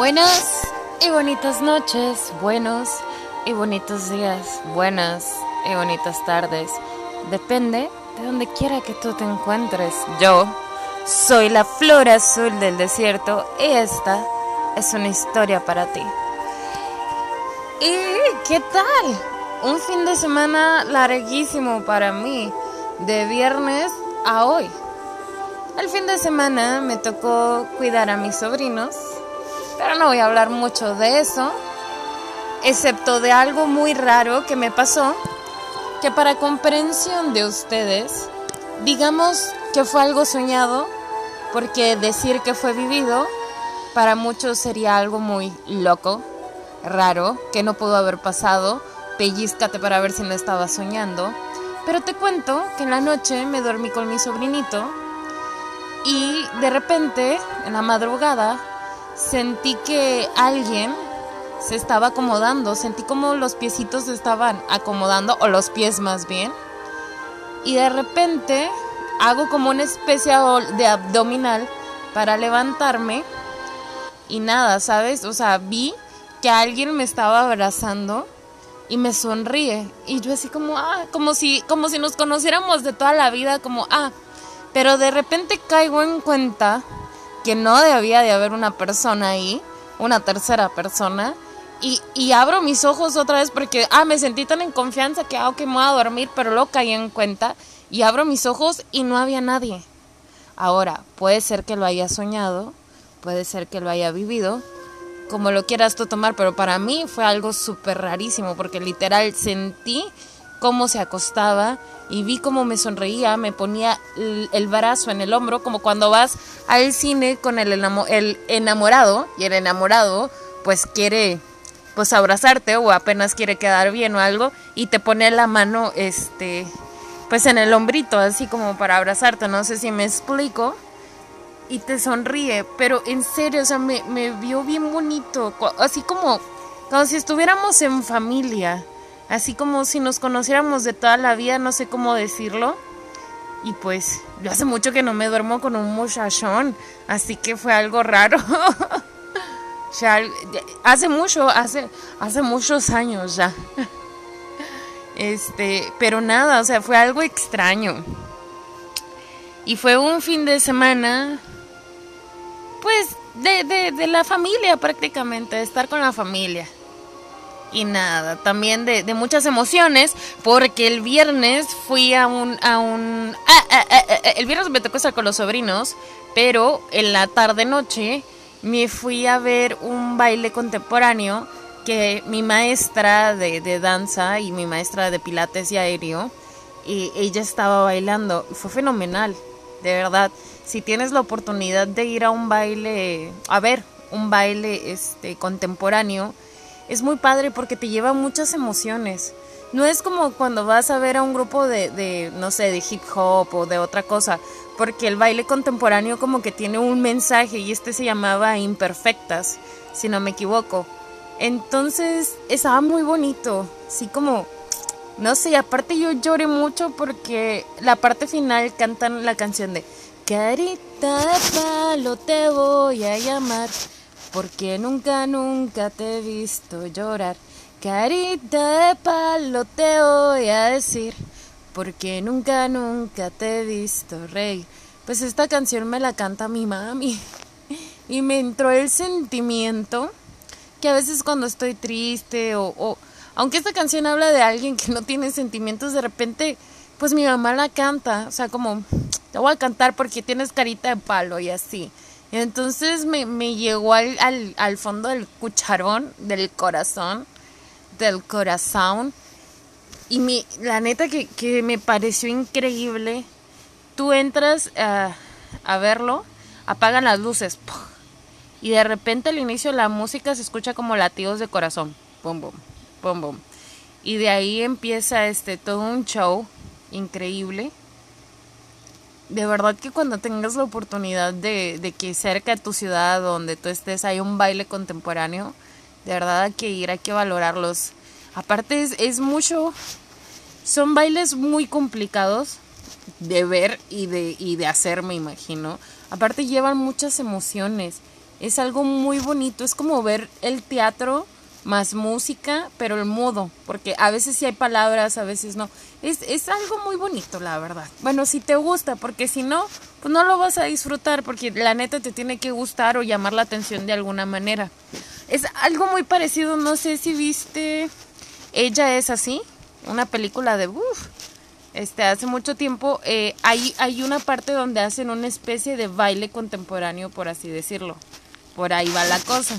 Buenas y bonitas noches, buenos y bonitos días, buenas y bonitas tardes. Depende de donde quiera que tú te encuentres. Yo soy la flor azul del desierto y esta es una historia para ti. ¿Y qué tal? Un fin de semana larguísimo para mí, de viernes a hoy. El fin de semana me tocó cuidar a mis sobrinos pero no voy a hablar mucho de eso, excepto de algo muy raro que me pasó, que para comprensión de ustedes, digamos que fue algo soñado, porque decir que fue vivido para muchos sería algo muy loco, raro, que no pudo haber pasado, pellizcate para ver si no estaba soñando. Pero te cuento que en la noche me dormí con mi sobrinito y de repente, en la madrugada, sentí que alguien se estaba acomodando, sentí como los piecitos se estaban acomodando, o los pies más bien, y de repente hago como una especie de abdominal para levantarme y nada, ¿sabes? O sea, vi que alguien me estaba abrazando y me sonríe y yo así como ah, como si como si nos conociéramos de toda la vida, como ah, pero de repente caigo en cuenta que no debía de haber una persona ahí, una tercera persona. Y, y, abro mis ojos otra vez porque, ah, me sentí tan en confianza que, ah, ok, me voy a dormir, pero luego caí en cuenta y abro mis ojos y no había nadie. Ahora, puede ser que lo haya soñado, puede ser que lo haya vivido, como lo quieras tú tomar, pero para mí fue algo súper rarísimo porque literal sentí cómo se acostaba y vi cómo me sonreía, me ponía el, brazo en el hombro, como cuando vas al cine con el, enamorado y el enamorado pues quiere pues abrazarte o apenas quiere quedar bien o algo y te pone la mano este pues en el hombrito así como para abrazarte, no sé si me explico. Y te sonríe, pero en serio, o sea, me, me vio bien bonito, así como, como si estuviéramos en familia así como si nos conociéramos de toda la vida, no sé cómo decirlo. Y pues yo hace mucho que no me duermo con un muchachón, así que fue algo raro. hace mucho, hace, hace muchos años ya. Este, pero nada, o sea, fue algo extraño. Y fue un fin de semana, pues, de, de, de la familia prácticamente, de estar con la familia y nada, también de, muchas emociones, porque el viernes fui a un... A un ah, ah, ah, el viernes me tocó estar con los sobrinos, pero en la tarde-noche me fui a ver un baile contemporáneo que mi maestra de, de danza y mi maestra de pilates y aéreo, y ella estaba bailando, fue fenomenal, de verdad. Si tienes la oportunidad de ir a un baile, a ver, un baile este contemporáneo, es muy padre porque te lleva muchas emociones. No es como cuando vas a ver a un grupo de, de, no sé, de hip hop o de otra cosa, porque el baile contemporáneo como que tiene un mensaje y este se llamaba Imperfectas, si no me equivoco. Entonces estaba muy bonito, sí como, no sé, aparte yo lloré mucho porque la parte final cantan la canción de Carita de palo te voy a llamar porque nunca, nunca te he visto llorar. Carita de palo te voy a decir, porque nunca, nunca te he visto reír. Pues esta canción me la canta mi mami y me entró el sentimiento que a veces cuando estoy triste o, o aunque esta canción habla de alguien que no tiene sentimientos, de repente, pues mi mamá la canta, o sea, como, te voy a cantar porque tienes carita de palo y así. Entonces me, me llegó al, al, al, fondo del cucharón, del corazón, del corazón. Y mi, la neta que, que me pareció increíble. Tú entras a, a verlo, apagan las luces. Y de repente al inicio la música se escucha como latidos de corazón. Y de ahí empieza este todo un show increíble de verdad que cuando tengas la oportunidad de, de, que cerca de tu ciudad donde tú estés hay un baile contemporáneo, de verdad hay que ir, hay que valorarlos. Aparte es, es mucho, son bailes muy complicados de ver y de, y de hacer, me imagino. Aparte llevan muchas emociones Es algo muy bonito, es como ver el teatro más música, pero el modo, porque a veces sí hay palabras, a veces no. Es, es algo muy bonito, la verdad. Bueno, si te gusta, porque si no, pues no lo vas a disfrutar, porque la neta te tiene que gustar o llamar la atención de alguna manera. Es algo muy parecido, no sé si viste Ella es así, una película de... Uf, este, hace mucho tiempo, eh, hay, hay una parte donde hacen una especie de baile contemporáneo, por así decirlo. Por ahí va la cosa.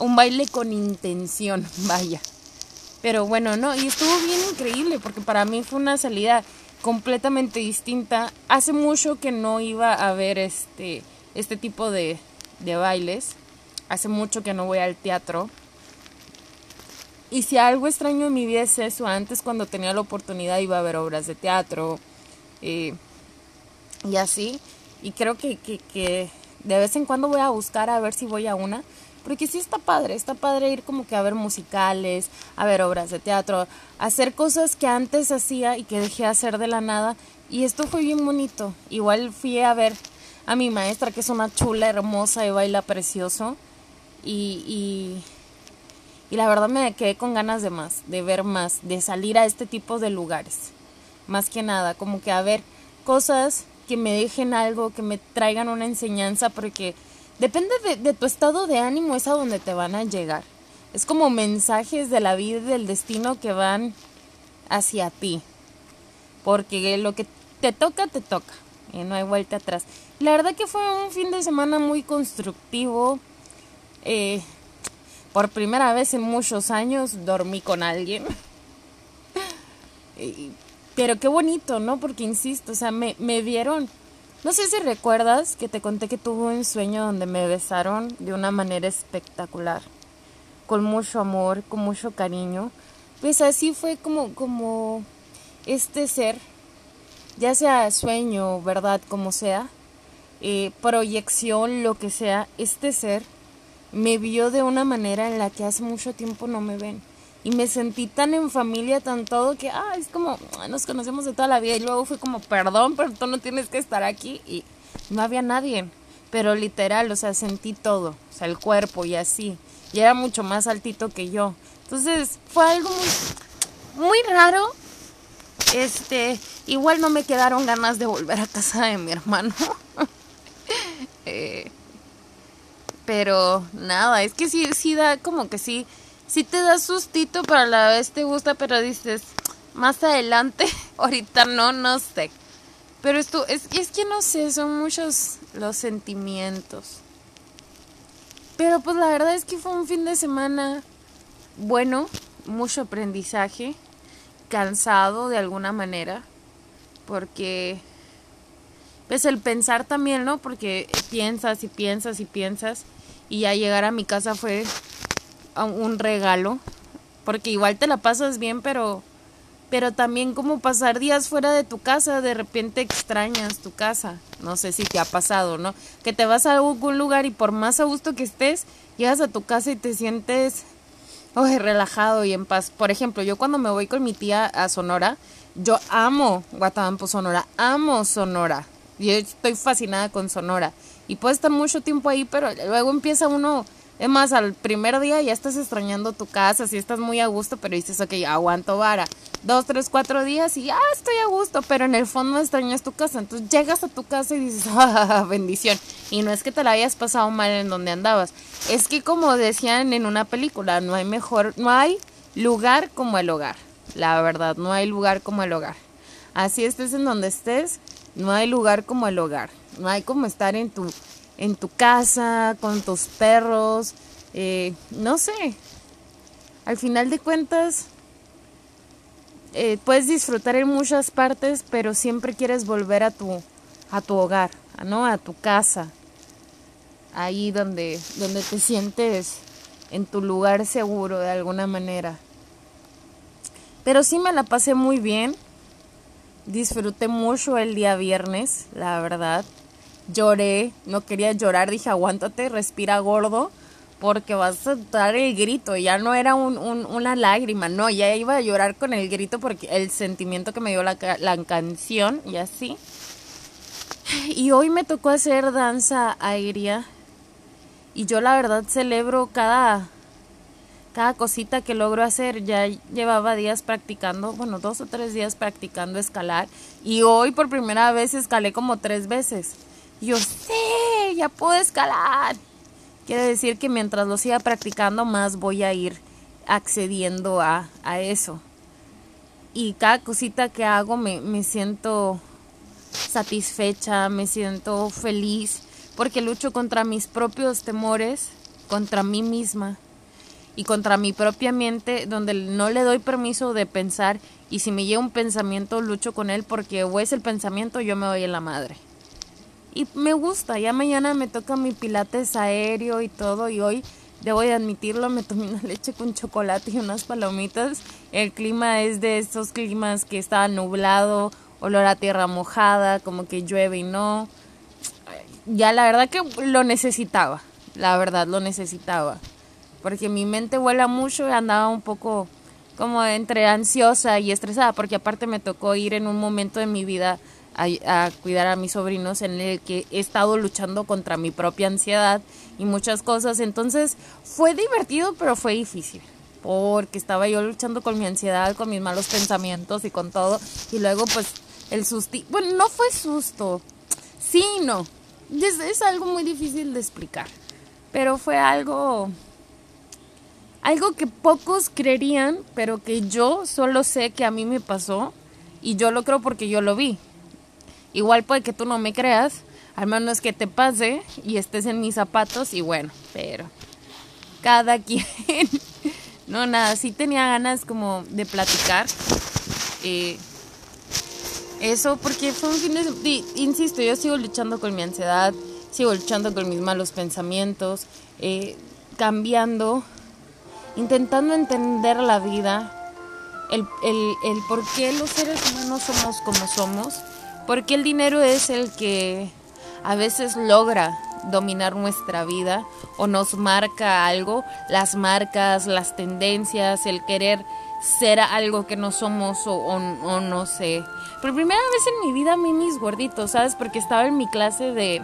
Un baile con intención, vaya. Pero bueno, no, y estuvo bien increíble porque para mí fue una salida completamente distinta. Hace mucho que no iba a ver este, este tipo de, de bailes. Hace mucho que no voy al teatro. Y si algo extraño en mi vida es eso, antes cuando tenía la oportunidad iba a ver obras de teatro eh, y así. Y creo que, que, que, de vez en cuando voy a buscar a ver si voy a una. Porque sí está padre, está padre ir como que a ver musicales, a ver obras de teatro, hacer cosas que antes hacía y que dejé de hacer de la nada. Y esto fue bien bonito. Igual fui a ver a mi maestra, que es una chula, hermosa y baila precioso. Y, y y la verdad me quedé con ganas de más, de ver más, de salir a este tipo de lugares. Más que nada, como que a ver cosas que me dejen algo, que me traigan una enseñanza, porque depende de, tu estado de ánimo, es a donde te van a llegar. Es como mensajes de la vida y del destino que van hacia ti. Porque lo que te toca, te toca. Y no hay vuelta atrás. La verdad que fue un fin de semana muy constructivo. Eh, por primera vez en muchos años dormí con alguien. Pero qué bonito, ¿no? Porque insisto, o sea, me, me vieron. No sé si recuerdas que te conté que tuve un sueño donde me besaron de una manera espectacular, con mucho amor, con mucho cariño. Pues así fue como, como este ser, ya sea sueño, verdad, como sea, eh, proyección, lo que sea, este ser me vio de una manera en la que hace mucho tiempo no me ven. Y me sentí tan en familia, tan todo, que, ah, es como, nos conocemos de toda la vida. Y luego fue como, perdón, pero tú no tienes que estar aquí. Y no había nadie. Pero literal, o sea, sentí todo. O sea, el cuerpo y así. Y era mucho más altito que yo. Entonces, fue algo muy, muy raro. Este, igual no me quedaron ganas de volver a casa de mi hermano. eh, pero nada, es que sí, sí da como que sí, sí te da sustito, pero a la vez te gusta, pero dices, más adelante, ahorita no, no sé. Pero esto, es, es que no sé, son muchos los sentimientos. Pero pues la verdad es que fue un fin de semana bueno, mucho aprendizaje, cansado de alguna manera, porque pues el pensar también, ¿no? Porque piensas y piensas y piensas y ya llegar a mi casa fue un regalo, porque igual te la pasas bien, pero pero también como pasar días fuera de tu casa, de repente extrañas tu casa. No sé si te ha pasado, ¿no? Que te vas a algún lugar y por más a gusto que estés, llegas a tu casa y te sientes relajado y en paz. Por ejemplo, yo cuando me voy con mi tía a Sonora, yo amo Guatabampo, Sonora, amo Sonora. Yo estoy fascinada con Sonora y puede estar mucho tiempo ahí, pero luego empieza uno, es más, al primer día ya estás extrañando tu casa, si estás muy a gusto, pero dices, ok, aguanto vara. Dos, tres, cuatro días y ya estoy a gusto, pero en el fondo extrañas tu casa. Entonces llegas a tu casa y dices, ah, bendición. Y no es que te la hayas pasado mal en donde andabas. Es que como decían en una película, no hay mejor, no hay lugar como el hogar. La verdad, no hay lugar como el hogar. Así estés en donde estés, no hay lugar como el hogar. No hay como estar en tu, en tu casa, con tus perros. Eh, no sé. Al final de cuentas, eh, puedes disfrutar en muchas partes, pero siempre quieres volver a tu, a tu hogar, ¿no? A tu casa. Ahí donde, donde te sientes en tu lugar seguro de alguna manera. Pero sí me la pasé muy bien. Disfruté mucho el día viernes, la verdad. Lloré, no quería llorar, dije aguántate, respira gordo, porque vas a dar el grito. Ya no era un, una lágrima, no, ya iba a llorar con el grito porque el sentimiento que me dio la, la canción y así. Y hoy me tocó hacer danza aérea Y yo la verdad celebro cada, cada cosita que logro hacer. Ya llevaba días practicando, bueno, dos o tres días practicando escalar. Y hoy por primera vez escalé como tres veces. Yo, sí, ya puedo escalar. Quiere decir que mientras lo siga practicando, más voy a ir accediendo a, a eso. Y cada cosita que hago me, me siento satisfecha, me siento feliz, porque lucho contra mis propios temores, contra mí misma y contra mi propia mente, donde no le doy permiso de pensar y si me llega un pensamiento lucho con él porque o es el pensamiento yo me voy en la madre. Y me gusta, ya mañana me toca mi pilates aéreo y todo y hoy debo de admitirlo, me tomé una leche con chocolate y unas palomitas. El clima es de estos climas que está nublado, olor a tierra mojada, como que llueve y no. Ya la verdad que lo necesitaba, la verdad lo necesitaba. Porque mi mente vuela mucho y andaba un poco como entre ansiosa y estresada, porque aparte me tocó ir en un momento de mi vida a, cuidar a mis sobrinos en el que he estado luchando contra mi propia ansiedad y muchas cosas. Entonces fue divertido, pero fue difícil. Porque estaba yo luchando con mi ansiedad, con mis malos pensamientos y con todo. Y luego pues el susto. Bueno, no fue susto. Sí, no. Es, es algo muy difícil de explicar. Pero fue algo... Algo que pocos creerían, pero que yo solo sé que a mí me pasó. Y yo lo creo porque yo lo vi. Igual puede que tú no me creas, al menos que te pase y estés en mis zapatos y bueno, pero cada quien. no, nada, sí tenía ganas como de platicar. Eh, eso porque fue un fin de... Insisto, yo sigo luchando con mi ansiedad, sigo luchando con mis malos pensamientos, eh, cambiando, intentando entender la vida, el, el, el por qué los seres humanos somos como somos porque el dinero es el que a veces logra dominar nuestra vida o nos marca algo, las marcas, las tendencias, el querer ser algo que no somos o, no sé. Por primera vez en mi vida a mí mis gorditos, ¿sabes? Porque estaba en mi clase de,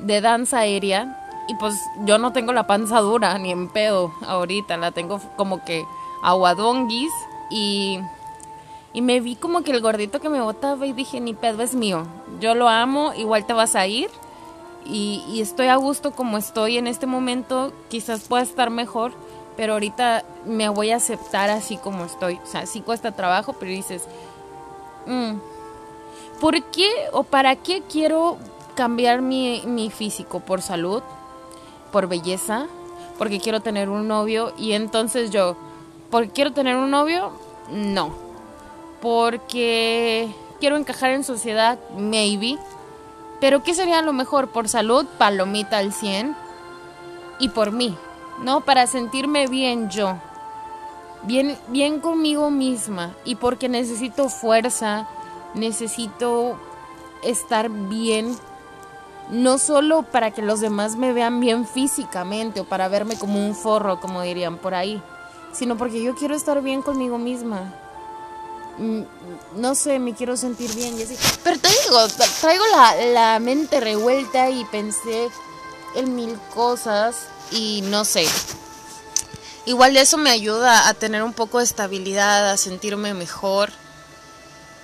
de danza aérea y pues yo no tengo la panza dura ni en pedo ahorita, la tengo como que aguadonguis y y me vi como que el gordito que me botaba y dije, ni pedo es mío. Yo lo amo, igual te vas a ir. Y, estoy a gusto como estoy en este momento. Quizás pueda estar mejor, pero ahorita me voy a aceptar así como estoy. O sea, sí cuesta trabajo, pero dices, mm, ¿por qué o para qué quiero cambiar mi, mi físico? ¿Por salud? ¿Por belleza? Porque quiero tener un novio. Y entonces yo, ¿por qué quiero tener un novio? No porque quiero encajar en sociedad, maybe. Pero ¿qué sería lo mejor? Por salud, palomita al 100. Y por mí, ¿no? Para sentirme bien yo. Bien, bien conmigo misma. Y porque necesito fuerza, necesito estar bien. No solo para que los demás me vean bien físicamente o para verme como un forro, como dirían por ahí. Sino porque yo quiero estar bien conmigo misma no sé, me quiero sentir bien y así. Pero te digo, traigo la, la mente revuelta y pensé en mil cosas y no sé. Igual eso me ayuda a tener un poco de estabilidad, a sentirme mejor.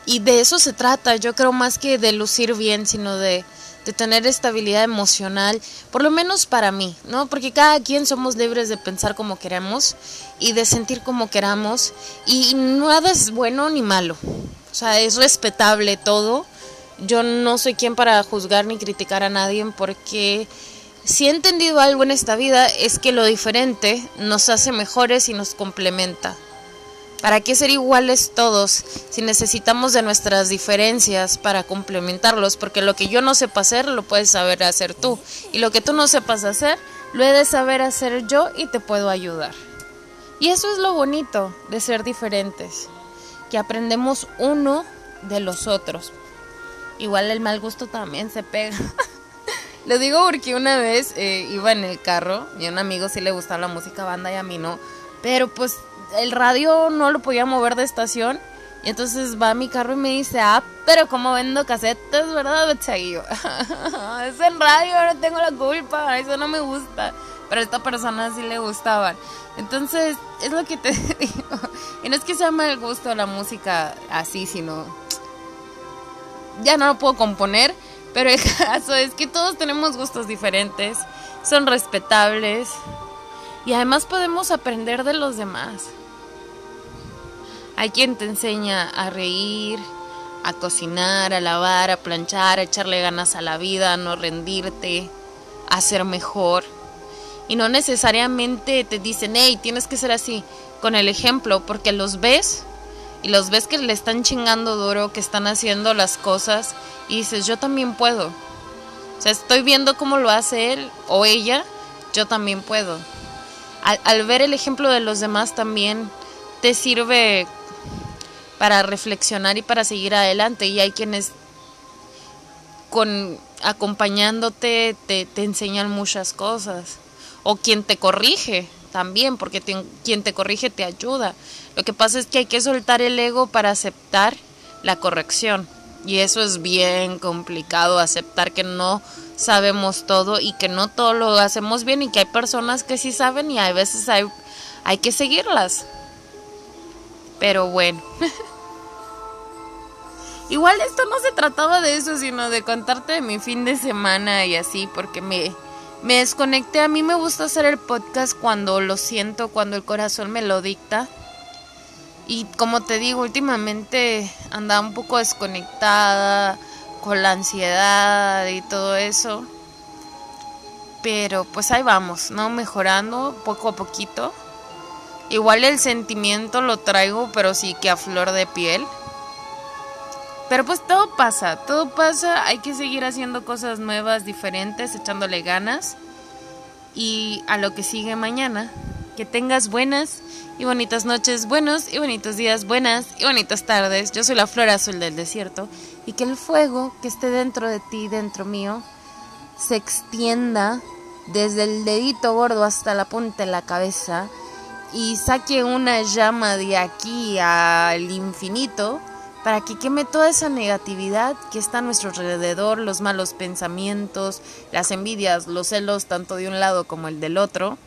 Y de eso se trata, yo creo más que de lucir bien, sino de de tener estabilidad emocional, por lo menos para mí, ¿no? Porque cada quien somos libres de pensar como queramos y de sentir como queramos y nada es bueno ni malo. O sea, es respetable todo. Yo no soy quien para juzgar ni criticar a nadie porque si he entendido algo en esta vida es que lo diferente nos hace mejores y nos complementa. ¿Para qué ser iguales todos si necesitamos de nuestras diferencias para complementarlos? Porque lo que yo no sepa hacer lo puedes saber hacer tú. Y lo que tú no sepas hacer, lo he de saber hacer yo y te puedo ayudar. Y eso es lo bonito de ser diferentes, que aprendemos uno de los otros. Igual el mal gusto también se pega. lo digo porque una vez eh, iba en el carro y a un amigo sí le gustaba la música banda y a mí no. Pero pues el radio no lo podía mover de estación Y entonces va a mi carro y me dice, ah, pero como vendo casetas, ¿verdad? Yo, es en radio, no tengo la culpa, eso no me gusta. Pero a esta persona sí le gustaban. Entonces, es lo que te digo. Y no es que sea mal gusto la música así, sino... Ya no lo puedo componer, pero el caso es que todos tenemos gustos diferentes, son respetables y además podemos aprender de los demás. Hay quien te enseña a reír, a cocinar, a lavar, a planchar, a echarle ganas a la vida, a no rendirte, a ser mejor. Y no necesariamente te dicen, hey, tienes que ser así, con el ejemplo, porque los ves y los ves que le están chingando duro, que están haciendo las cosas y dices, yo también puedo. O sea, estoy viendo cómo lo hace él o ella, yo también puedo. Al, al ver el ejemplo de los demás también te sirve para reflexionar y para seguir adelante. Y hay quienes con acompañándote te, te enseñan muchas cosas. O quien te corrige también, porque quien te corrige te ayuda. Lo que pasa es que hay que soltar el ego para aceptar la corrección. Y eso es bien complicado, aceptar que no sabemos todo y que no todo lo hacemos bien y que hay personas que sí saben y hay veces hay, hay que seguirlas. Pero bueno. Igual esto no se trataba de eso, sino de contarte de mi fin de semana y así, porque me, me desconecté. A mí me gusta hacer el podcast cuando lo siento, cuando el corazón me lo dicta. Y como te digo, últimamente andaba un poco desconectada con la ansiedad y todo eso. Pero pues ahí vamos, ¿no? Mejorando poco a poquito. Igual el sentimiento lo traigo, pero sí que a flor de piel. Pero pues todo pasa, todo pasa, hay que seguir haciendo cosas nuevas, diferentes, echándole ganas. Y a lo que sigue mañana, que tengas buenas y bonitas noches, buenos y bonitos días, buenas y bonitas tardes. Yo soy la flor azul del desierto y que el fuego que esté dentro de ti, dentro mío, se extienda desde el dedito gordo hasta la punta de la cabeza y saque una llama de aquí al infinito para que queme toda esa negatividad que está a nuestro alrededor, los malos pensamientos, las envidias, los celos tanto de un lado como el del otro,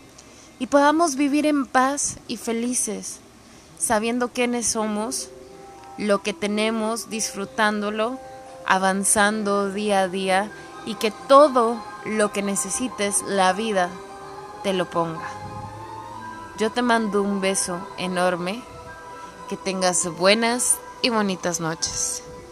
y podamos vivir en paz y felices, sabiendo quiénes somos, lo que tenemos, disfrutándolo, avanzando día a día y que todo lo que necesites, la vida te lo ponga. Yo te mando un beso enorme, que tengas buenas y bonitas noches.